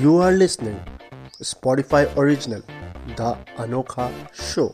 You are listening Spotify original, The Anokha Show.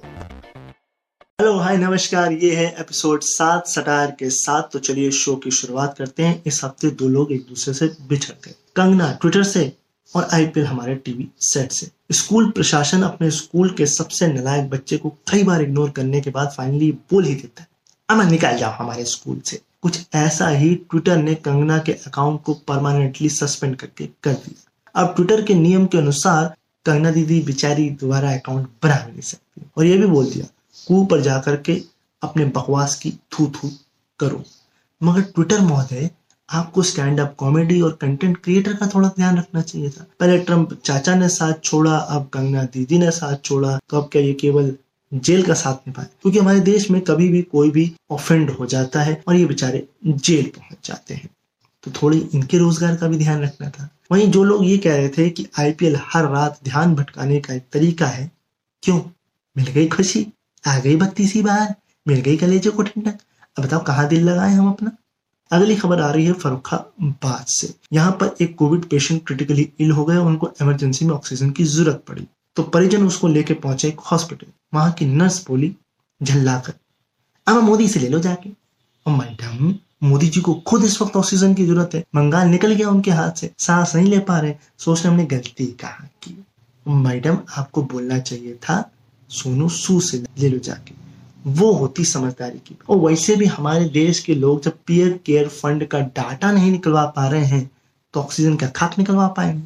Hello hi नमस्कार, ये है episode सात सटायर के साथ तो चलिए शो की शुरुआत करते हैं। इस हफ़्ते दो लोग एक दूसरे से बिछड़ गए कंगना ट्विटर से और आईपीएल हमारे टीवी सेट से। स्कूल प्रशासन अपने स्कूल के सबसे नलायक बच्चे को कई बार इग्नोर करने के बाद फाइनली बोल ही देता है। अमा निकाल जाओ हमारे स्कूल से। कुछ ऐसा ही ट्विटर ने कंगना के अकाउंट को परमानेंटली सस्पेंड करके कर दिया। अब ट्विटर के नियम के अनुसार कंगना दीदी बेचारी दोबारा अकाउंट बना भी नहीं सकती। और ये भी बोल दिया कू पर जाकर के अपने बकवास की थू थू करो। मगर ट्विटर महोदय, आपको स्टैंड अप कॉमेडी और कंटेंट क्रिएटर का थोड़ा ध्यान रखना चाहिए था। पहले ट्रंप चाचा ने साथ छोड़ा, अब कंगना दीदी ने साथ छोड़ा तो अब क्या ये केवल जेल का साथ निभाए? क्योंकि हमारे देश में कभी भी कोई भी ऑफेंड हो जाता है और ये बेचारे जेल पहुँच जाते हैं। तो थोड़ी इनके रोज़गार का भी ध्यान रखना था। वहीं जो लोग ये कह रहे थे कि आईपीएल हर रात ध्यान भटकाने का एक तरीका है, क्यों? मिल गई खुशी, आ गई बत्ती सी बाहर मिल गई कलेजे को ठंडक। अब बताओ कहाँ दिल लगाए हम अपना? अगली खबर आ रही है फरुखाबाद से। यहाँ पर एक कोविड पेशेंट क्रिटिकली इल हो गए उनको इमरजेंसी में ऑक्सीजन की ज़रूरत पड़ी। तो परिजन उसको लेके पहुँचे एक हॉस्पिटल। वहाँ की नर्स बोली झल्लाकर अब मोदी से ले लो जाके। मैडम मोदी जी को खुद इस वक्त ऑक्सीजन की ज़रूरत है। बंगाल निकल गया उनके हाथ से। सांस नहीं ले पा रहे सोच रहे हमने गलती कहा की? मैडम, आपको बोलना चाहिए था, सोनू सू से ले लो जाके वो होती समझदारी की। और वैसे भी हमारे देश के लोग जब पीयर केयर फंड का डाटा नहीं निकलवा पा रहे हैं तो ऑक्सीजन का खाक निकलवा पाएँगे।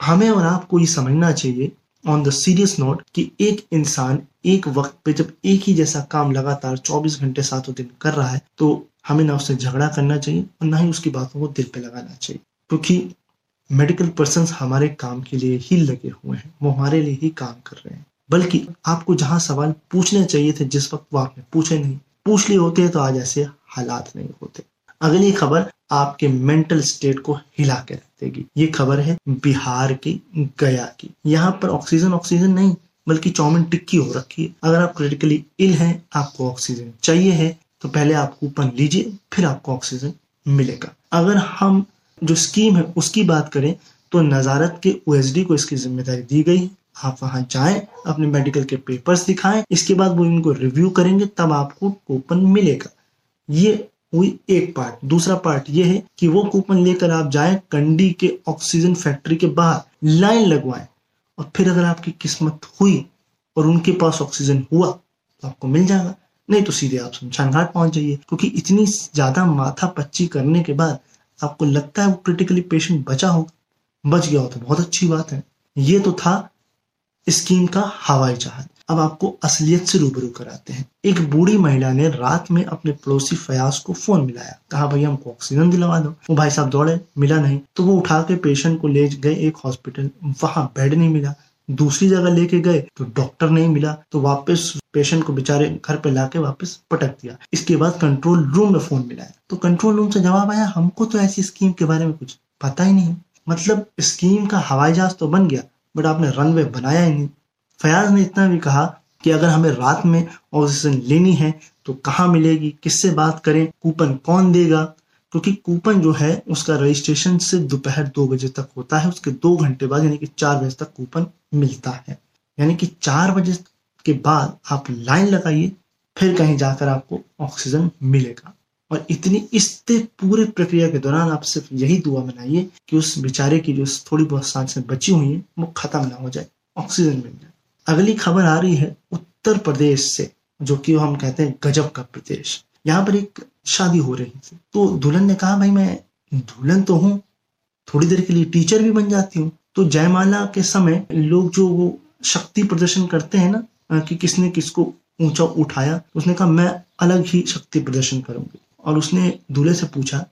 हमें और आपको ये समझना चाहिए ऑन द सीरियस नोट कि एक इंसान एक वक्त पे जब एक ही जैसा काम लगातार 24 घंटे सातों दिन कर रहा है तो हमें ना उससे झगड़ा करना चाहिए और ना ही उसकी बातों को दिल पे लगाना चाहिए। क्योंकि मेडिकल पर्सन हमारे काम के लिए ही लगे हुए हैं, वो हमारे लिए ही काम कर रहे हैं। बल्कि आपको जहाँ सवाल पूछने चाहिए थे, जिस वक्त वो आपने पूछे नहीं, पूछ लिए होते तो आज ऐसे हालात नहीं होते। अगली खबर आपके मेंटल स्टेट को हिला के रख देगी ये खबर है बिहार की, गया की। यहाँ पर ऑक्सीजन ऑक्सीजन नहीं, बल्कि चौमिन टिक्की हो रखी है। अगर आप क्रिटिकली इल हैं, आपको ऑक्सीजन चाहिए है तो पहले आप कूपन लीजिए, फिर आपको ऑक्सीजन मिलेगा। अगर हम जो स्कीम है, उसकी बात करें तो नजारत के ओ को इसकी ज़िम्मेदारी दी गई। आप वहाँ जाएँ, अपने मेडिकल के पेपर्स दिखाएँ, इसके बाद वो इनको रिव्यू करेंगे, तब आपको कूपन मिलेगा। ये हुई एक पार्ट दूसरा पार्ट ये है कि वो कूपन लेकर आप जाएँ कंडी के ऑक्सीजन फैक्ट्री के बाहर लाइन लगवाएँ। और फिर अगर आपकी किस्मत हुई और उनके पास ऑक्सीजन हुआ तो आपको मिल जाएगा। नहीं तो सीधे आप शमशान घाट पहुँच जाइए, क्योंकि इतनी ज़्यादा माथा पच्ची करने के बाद आपको लगता है वो क्रिटिकली पेशेंट बचा होगा बच गया हो तो बहुत अच्छी बात है। ये तो था स्कीम का हवाई जहाज़। अब आपको असलियत से रूबरू कराते हैं। एक बूढ़ी महिला ने रात में अपने पड़ोसी फयाज को फ़ोन मिलाया। कहा, भैया, हमको ऑक्सीजन दिलवा दो। वो, भाई साहब, दौड़े, मिला नहीं। तो वो उठा के पेशेंट को ले गए एक हॉस्पिटल वहाँ बेड नहीं मिला। दूसरी जगह लेके गए तो डॉक्टर नहीं मिला तो वापस पेशेंट को बेचारे घर पे लाके वापस पटक दिया। इसके बाद कंट्रोल रूम में फ़ोन मिलाया तो कंट्रोल रूम से जवाब आया, हमको तो ऐसी स्कीम के बारे में कुछ पता ही नहीं। मतलब स्कीम का हवाई जहाज़ तो बन गया बट आपने रनवे बनाया ही नहीं। फयाज ने इतना भी कहा कि अगर हमें रात में ऑक्सीजन लेनी है तो कहाँ मिलेगी, किससे बात करें, कूपन कौन देगा? क्योंकि कूपन जो है, उसका रजिस्ट्रेशन से दोपहर दो बजे तक होता है, उसके दो घंटे बाद, यानी कि चार बजे तक कूपन मिलता है। यानी कि चार बजे के बाद आप लाइन लगाइए, फिर कहीं जाकर आपको ऑक्सीजन मिलेगा। और इतनी इस पूरे प्रक्रिया के दौरान आप सिर्फ़ यही दुआ बनाइए कि उस बेचारे की जो थोड़ी बहुत साँसें बची हुई हैं, वो खत्म ना हो जाए, ऑक्सीजन मिल जाए। अगली खबर आ रही है उत्तर प्रदेश से, जो कि हम कहते हैं गजब का प्रदेश। यहाँ पर एक शादी हो रही थी। तो दुल्हन ने कहा, भाई, मैं दुल्हन तो हूँ, थोड़ी देर के लिए टीचर भी बन जाती हूँ। तो जयमाला के समय लोग जो वो शक्ति प्रदर्शन करते हैं ना कि किसने किसको ऊँचा उठाया, उसने कहा, मैं अलग ही शक्ति प्रदर्शन करूँगी। और उसने दूल्हे से पूछा,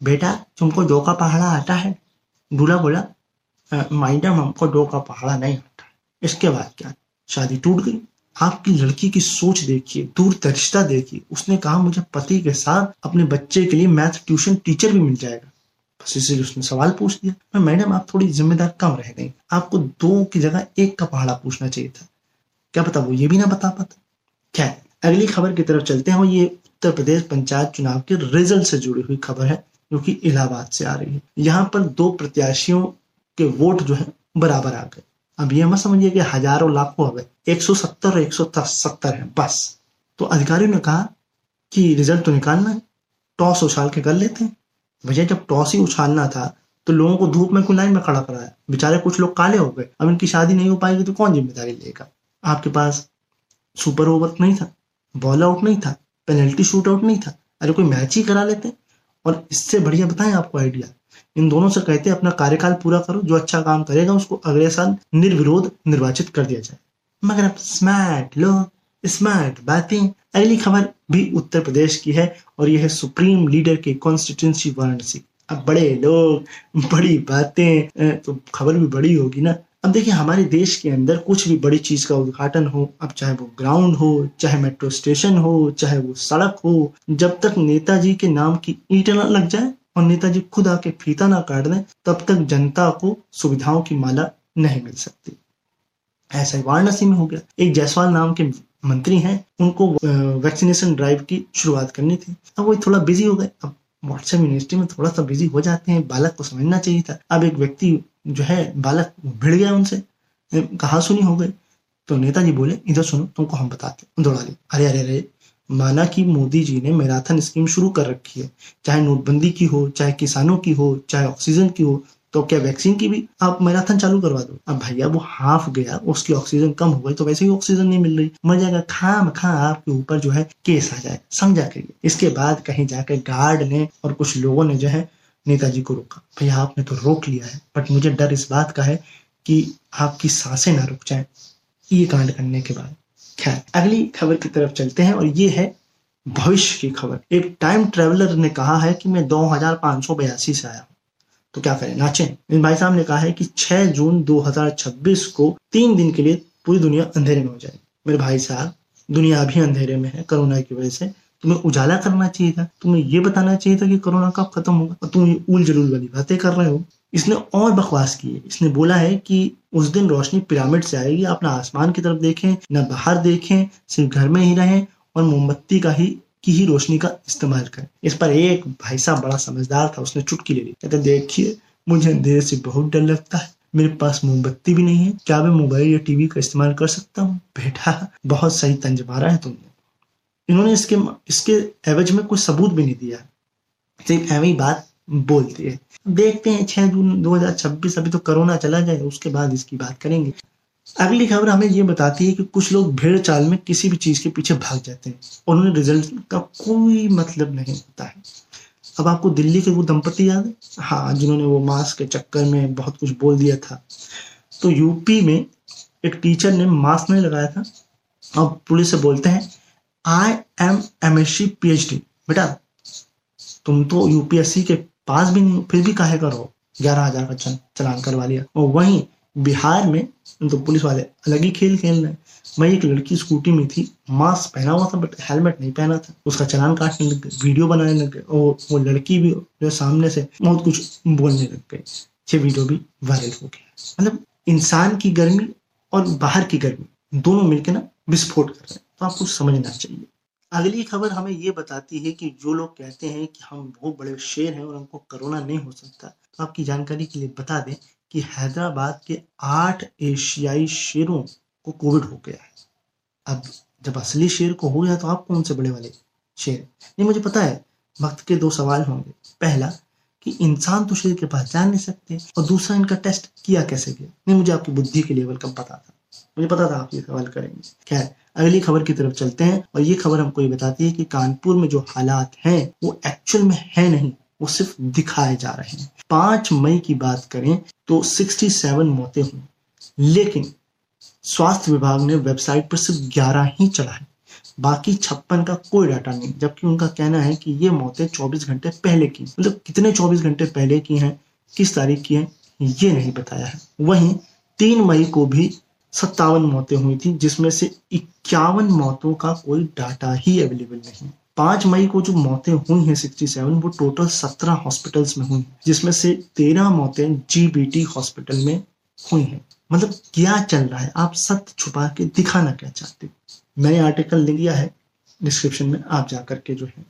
बेटा, तुमको दो का पहाड़ा आता है? दूल्हा बोला मैडम हमको दो का पहाड़ा नहीं आता इसके बाद क्या? शादी टूट गई। आपकी लड़की की सोच देखिए दूर दरिश्ता देखिए। उसने कहा, मुझे पति के साथ अपने बच्चे के लिए मैथ ट्यूशन टीचर भी मिल जाएगा। बस इसीलिए उसने सवाल पूछ दिया मैं मैडम, आप थोड़ी जिम्मेदार कम रह गई। आपको दो की जगह एक का पहाड़ा पूछना चाहिए था। क्या पता वो ये भी ना बता पाता? क्या अगली खबर की तरफ़ चलते हैं ये उत्तर प्रदेश पंचायत चुनाव के रिज़ल्ट से जुड़ी हुई खबर है, जो कि इलाहाबाद से आ रही है। यहाँ पर दो प्रत्याशियों के वोट जो है, बराबर आ गए। अब ये मत समझिए कि हज़ारों लाखों आ एक सौ सत्तर एक सौ सत्तर है, बस। तो अधिकारियों ने कहा कि रिज़ल्ट तो निकालना है। टॉस उछाल के कर लेते हैं। भैया जब टॉस ही उछालना था तो लोगों को धूप में क्यों लाइन में खड़ा कराया बेचारे कुछ लोग काले हो गए। अब इनकी शादी नहीं हो पाएगी तो कौन ज़िम्मेदारी लेगा? आपके पास सुपर ओवर नहीं था, बॉल आउट नहीं था, पेनल्टी शूट आउट नहीं था। अरे कोई मैच ही करा लेते और इससे बढ़िया बताएँ आपको आइडिया? इन दोनों से कहते हैं, अपना कार्यकाल पूरा करो, जो अच्छा काम करेगा उसको अगले साल निर्विरोध निर्वाचित कर दिया जाए। मगर अब स्मार्ट लोग स्मार्ट बातें। अगली खबर भी उत्तर प्रदेश की है और यह है सुप्रीम लीडर के कॉन्स्टिट्यूंसी वाराणसी अब बड़े लोग, बड़ी बातें तो खबर भी बड़ी होगी ना। अब देखिए, हमारे देश के अंदर कुछ भी बड़ी चीज़ का उद्घाटन हो, अब चाहे वो ग्राउंड हो, चाहे मेट्रो स्टेशन हो, चाहे वो सड़क हो, जब तक नेताजी के नाम की ईट न लग जाए और नेताजी खुद आके फीता ना काट दें, तब तक जनता को सुविधाओं की माला नहीं मिल सकती। ऐसा ही वाराणसी में हो गया। एक जायसवाल नाम के मंत्री हैं, उनको वैक्सीनेशन ड्राइव की शुरुआत करनी थी। अब वो थोड़ा बिज़ी हो गए। अब व्हाट्सएप यूनिवर्सिटी में थोड़ा सा बिज़ी हो जाते हैं, बालक को समझना चाहिए था। अब एक व्यक्ति जो है, बालक भिड़ गया उनसे कहा सुनी हो गई। तो नेताजी बोले, इधर सुनो, तुमको हम बताते दौड़ा ले अरे अरे अरे माना कि मोदी जी ने मैराथन स्कीम शुरू कर रखी है। चाहे नोटबंदी की हो, चाहे किसानों की हो, चाहे ऑक्सीजन की हो तो क्या वैक्सीन की भी आप मैराथन चालू करवा दो? अब भैया वो हाफ़ गया, उसकी ऑक्सीजन कम हो गई तो वैसे ही ऑक्सीजन नहीं मिल रही। मर जाएगा, खाम खा आपके ऊपर जो है केस आ जाए, समझा करिए इसके बाद कहीं जाकर गार्ड ने और कुछ लोगों ने जो है नेताजी को रोका। भैया आपने तो रोक लिया है, बट मुझे डर इस बात का है कि आपकी साँसें ना रुक जाए। ये कांड करने के बाद। खैर, अगली खबर की तरफ़ चलते हैं और ये है भविष्य की खबर। एक टाइम ट्रेवलर ने कहा है कि मैं दो सौ आया तो क्या करें? नाचें। इन भाई साहब ने कहा है कि 6 जून 2026 को तीन दिन के लिए पूरी दुनिया अंधेरे में हो जाएगी। मेरे भाई साहब, दुनिया अभी अंधेरे में है, कोरोना की वजह से। तुम्हें उजाला करना चाहिए था। तुम्हें ये बताना चाहिए था कि कोरोना कब खत्म होगा और तुम ये उल जलूल वाली बातें कर रहे हो। इसने और बकवास की है। इसने बोला है कि उस दिन रोशनी पिरामिड से आएगी, आप ना आसमान की तरफ़ देखें, ना बाहर देखें, सिर्फ़ घर में ही रहें और मोमबत्ती का ही, की ही रोशनी का इस्तेमाल करें। इस पर एक भाई साहब बड़ा समझदार था, उसने चुटकी ले ली। कहते देखिए, मुझे अंधेरे से बहुत डर लगता है। मेरे पास मोमबत्ती भी नहीं है। क्या मैं मोबाइल या टीवी का इस्तेमाल कर सकता हूँ? बेटा, बहुत सही तंज मारा है तुमने। इन्होंने इसके इसके एवज में कोई सबूत भी नहीं दिया। सिर्फ़ एवं बात बोलती है। देखते हैं, छह जून 2026 अभी तो कोरोना चला जाए, उसके बाद इसकी बात करेंगे। अगली खबर हमें ये बताती है कि कुछ लोग भेड़ चाल में किसी भी चीज़ के पीछे भाग जाते हैं। और उन्हें रिज़ल्ट का कोई मतलब नहीं होता है। अब आपको दिल्ली के वो दंपति याद है? हाँ जिन्होंने वो मास्क के चक्कर में बहुत कुछ बोल दिया था। तो यूपी में एक टीचर ने मास्क नहीं लगाया था। अब पुलिस से बोलते हैं I am M S C P H D बेटा, तुम तो यूपीएससी के पास भी नहीं, फिर भी काहे करो? ग्यारह हज़ार का चलान करवा लिया। और वहीं बिहार में तो पुलिस वाले अलग ही खेल खेल रहे मैं एक लड़की स्कूटी में थी, मास्क पहना हुआ था, बट हेलमेट नहीं पहना था। उसका चलान काटने लग गए, वीडियो बनाने लग गए, और वो लड़की भी जो सामने से बहुत कुछ बोलने लग गई। ये वीडियो भी वायरल हो गया। मतलब इंसान की गर्मी और बाहर की गर्मी, दोनों मिलकर ना विस्फोट कर रहे हैं। तो आपको समझना चाहिए। अगली खबर हमें ये बताती है कि जो लोग कहते हैं कि हम बहुत बड़े शेर हैं और हमको कोरोना नहीं हो सकता तो आपकी जानकारी के लिए बता दें कि हैदराबाद के आठ एशियाई शेरों को कोविड हो गया है। अब जब असली शेर को हो गया तो आप कौन से बड़े वाले शेर? नहीं, मुझे पता है, वक्त के दो सवाल होंगे। पहला, कि इंसान तो शेर के पास जा नहीं सकते, और दूसरा, इनका टेस्ट किया कैसे गया? नहीं, मुझे आपकी बुद्धि के लेवल का पता था। मुझे पता था आप ये सवाल करेंगे। खैर अगली खबर की तरफ़ चलते हैं और ये खबर हमको ये बताती है कि कानपुर में जो हालात हैं, वो एक्चुअल में है नहीं, वो सिर्फ़ दिखाए जा रहे हैं। पाँच मई की बात करें तो 67 मौतें हुई, लेकिन स्वास्थ्य विभाग ने वेबसाइट पर सिर्फ़ 11 ही है, बाकी छप्पन का कोई डाटा नहीं, जबकि उनका कहना है कि ये मौतें 24 घंटे पहले की मतलब कितने 24 घंटे पहले की हैं, किस तारीख की हैं, ये नहीं बताया है। वहीं तीन मई को भी सत्तावन मौतें हुई थी, जिसमें से इक्यावन मौतों का कोई डाटा ही अवेलेबल नहीं। पाँच मई को जो मौतें हुई हैं सिक्सटी सेवन वो टोटल सत्रह हॉस्पिटल्स में हुई, जिसमें से तेरह मौतें जीबीटी हॉस्पिटल में हुई हैं। मतलब क्या चल रहा है? आप सत्य छुपा के दिखाना क्या चाहते मैंने आर्टिकल लिख दिया है? डिस्क्रिप्शन में आप जा करके जो है,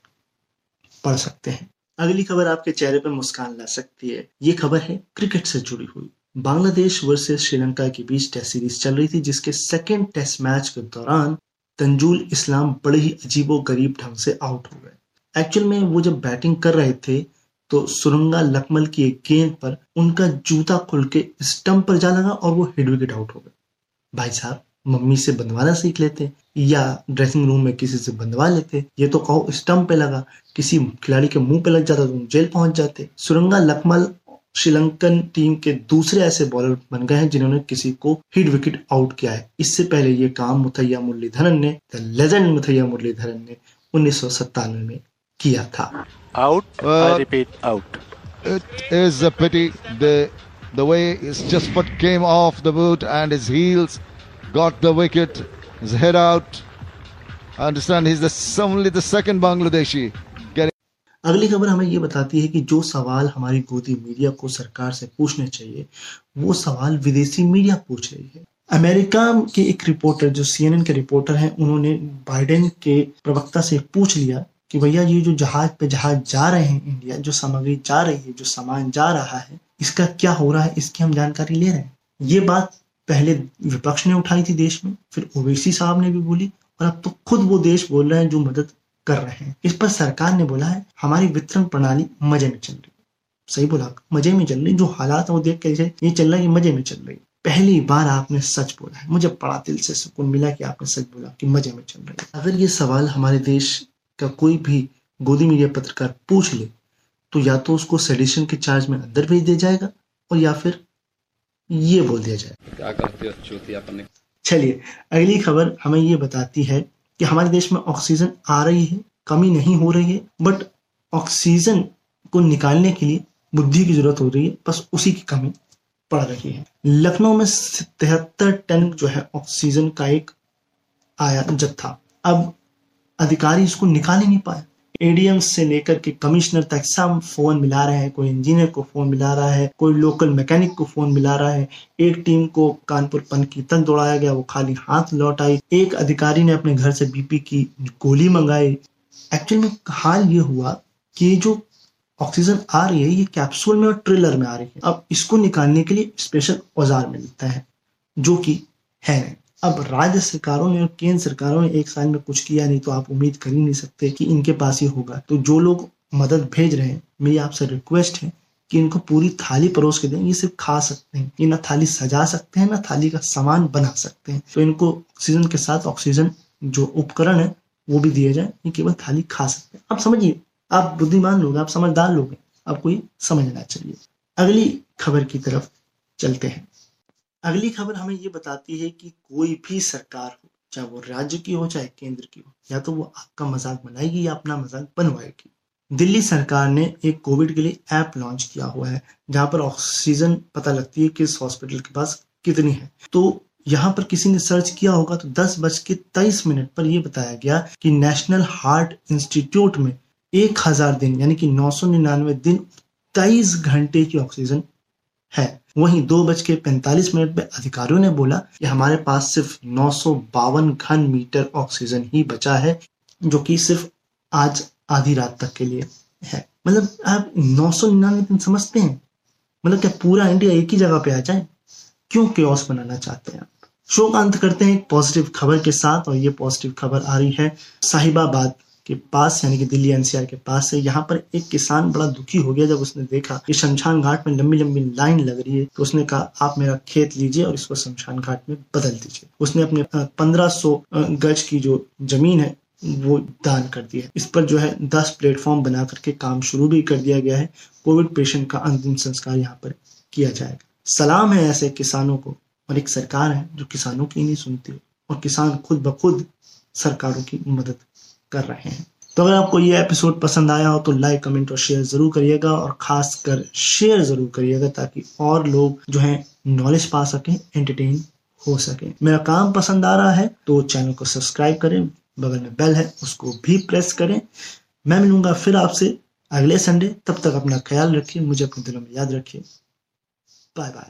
पढ़ सकते हैं। अगली खबर आपके चेहरे पर मुस्कान ला सकती है। ये खबर है क्रिकेट से जुड़ी हुई। बांग्लादेश वर्सेस श्रीलंका के बीच टेस्ट सीरीज़ चल रही थी, जिसके सेकेंड टेस्ट मैच के दौरान तंजुल इस्लाम बड़े ही अजीबो गरीब ढंग से आउट हो गए। एक्चुअल में वो जब बैटिंग कर रहे थे तो सुरंगा लकमल की एक गेंद पर उनका जूता खुल के स्टंप पर जा लगा और वो हेड विकेट आउट हो गए। भाई साहब, मम्मी से बंधवाना सीख लेते या ड्रेसिंग रूम में किसी से बंधवा लेते ये तो कहो स्टम्प पे लगा। किसी खिलाड़ी के मुँह पे लग जाता तो जेल पहुँच जाते। सुरंगा लकमल श्रीलंकन टीम के दूसरे ऐसे बॉलर बन गए हैं जिन्होंने किसी को हिट विकेट आउट किया है। इससे पहले ये काम मुथैया मुरलीधरन ने द लेजेंड मुथैया मुरलीधरन ने उन्नीस में किया था। Out repeat out it is the way is just but came off the boot and his heels got the wicket head out understand he is the the second Bangladeshi अगली खबर हमें ये बताती है कि जो सवाल हमारी गोदी मीडिया को सरकार से पूछने चाहिए, वो सवाल विदेशी मीडिया पूछ रही है अमेरिका के एक रिपोर्टर, जो सीएनएन के रिपोर्टर हैं, उन्होंने बाइडेन के प्रवक्ता से पूछ लिया कि भैया, ये जो जहाज़ पे जहाज़ जा रहे हैं इंडिया, जो सामग्री जा रही है, जो सामान जा रहा है, इसका क्या हो रहा है, इसकी हम जानकारी ले रहे हैं। ये बात पहले विपक्ष ने उठाई थी देश में, फिर ओवैसी साहब ने भी बोली, और अब तो खुद वो देश बोल रहे हैं जो मदद कर रहे हैं। इस पर सरकार ने बोला है हमारी वितरण प्रणाली मज़े में चल रही सही बोला मज़े में चल रही जो हालात है वो देख के ये चल रहा है मज़े में चल रही पहली बार आपने सच बोला है। मुझे बड़ा दिल से सुकून मिला कि आपने सच बोला कि मज़े में चल रही है। अगर ये सवाल हमारे देश का कोई भी गोदी मीडिया पत्रकार पूछ ले तो या तो उसको सेडिशन के चार्ज में अंदर भेज दिया जाएगा और या फिर ये बोल दिया जाएगा। क्या करते हो? चलिए अगली खबर हमें ये बताती है कि हमारे देश में ऑक्सीजन आ रही है, कमी नहीं हो रही है बट ऑक्सीजन को निकालने के लिए बुद्धि की ज़रूरत हो रही है, बस उसी की कमी पड़ रही है। लखनऊ में तिहत्तर टन जो है ऑक्सीजन का एक आया जत्था अब अधिकारी इसको निकाल ही नहीं पाए। एडीएम से लेकर के कमिश्नर तक सब फ़ोन मिला रहे हैं। कोई इंजीनियर को फ़ोन मिला रहा है, कोई लोकल मैकेनिक को फ़ोन मिला रहा है। एक टीम को कानपुर पनकी तक दौड़ाया गया, वो खाली हाथ लौट आई। एक अधिकारी ने अपने घर से बीपी की गोली मंगाई। एक्चुअल में हाल ये हुआ कि जो ऑक्सीजन आ रही है, ये कैप्सूल में और ट्रेलर में आ रही है। अब इसको निकालने के लिए स्पेशल औज़ार मिलता है, जो कि है। अब राज्य सरकारों ने और केंद्र सरकारों ने एक साल में कुछ किया नहीं तो आप उम्मीद कर ही नहीं सकते कि इनके पास ही होगा। तो जो लोग मदद भेज रहे हैं, मेरी आपसे रिक्वेस्ट है कि इनको पूरी थाली परोस के दें। ये सिर्फ़ खा सकते हैं, ये ना थाली सजा सकते हैं, ना थाली का सामान बना सकते हैं। तो इनको ऑक्सीजन के साथ ऑक्सीजन जो उपकरण है, वो भी दिए जाए, ये केवल थाली खा सकते हैं। आप समझिए, आप बुद्धिमान लोग, आप समझदार लोग हैं, आपको ये समझना चाहिए। अगली खबर की तरफ़ चलते हैं। अगली खबर हमें ये बताती है कि कोई भी सरकार हो, चाहे वो राज्य की हो, चाहे केंद्र की हो, या तो वो आपका मज़ाक बनाएगी या अपना मज़ाक बनवाएगी। दिल्ली सरकार ने एक कोविड के लिए ऐप लॉन्च किया हुआ है, जहाँ पर ऑक्सीजन पता लगती है किस हॉस्पिटल के पास कितनी है। तो यहाँ पर किसी ने सर्च किया होगा तो दस बज के तेईस मिनट पर यह बताया गया कि नेशनल हार्ट इंस्टीट्यूट में एक हज़ार दिन, यानी कि नौ सौ निन्यानवे दिन, तेईस घंटे की ऑक्सीजन है। वहीं दो बज के पैंतालीस मिनट में अधिकारियों ने बोला कि हमारे पास सिर्फ़ नौ सौ बावन घन मीटर ऑक्सीजन ही बचा है, जो कि सिर्फ़ आज आधी रात तक के लिए है। मतलब आप नौ सौ निन्यानवे दिन समझते हैं? मतलब क्या पूरा इंडिया एक ही जगह पे आ जाए? क्यों क्योस बनाना चाहते हैं आप? शो का अंत करते हैं एक पॉजिटिव खबर के साथ और ये पॉजिटिव खबर आ रही है साहिबाबाद के पास, यानी कि दिल्ली एनसीआर के पास से यहाँ पर एक किसान बड़ा दुखी हो गया जब उसने देखा कि शमशान घाट में लंबी लंबी लाइन लग रही है। तो उसने कहा, आप मेरा खेत लीजिए और इसको शमशान घाट में बदल दीजिए। उसने अपने पंद्रह गज की जो ज़मीन है, वो दान कर दिया इस पर जो है दस प्लेटफॉर्म बना करके काम शुरू भी कर दिया गया है। कोविड पेशेंट का अंतिम संस्कार यहाँ पर किया जाएगा। सलाम है ऐसे किसानों को, और एक सरकार है जो किसानों की नहीं सुनती। और किसान खुद ब खुद सरकारों की मदद कर रहे हैं। तो अगर आपको ये एपिसोड पसंद आया हो तो लाइक कमेंट और शेयर ज़रूर करिएगा और खास कर शेयर ज़रूर करिएगा ताकि और लोग जो है नॉलेज पा सकें एंटरटेन हो सके। मेरा काम पसंद आ रहा है तो चैनल को सब्सक्राइब करें, बगल में बेल है, उसको भी प्रेस करें। मैं मिलूँगा फिर आपसे अगले संडे तब तक अपना ख्याल रखिए, मुझे अपने दिलों में याद रखिए। Bye bye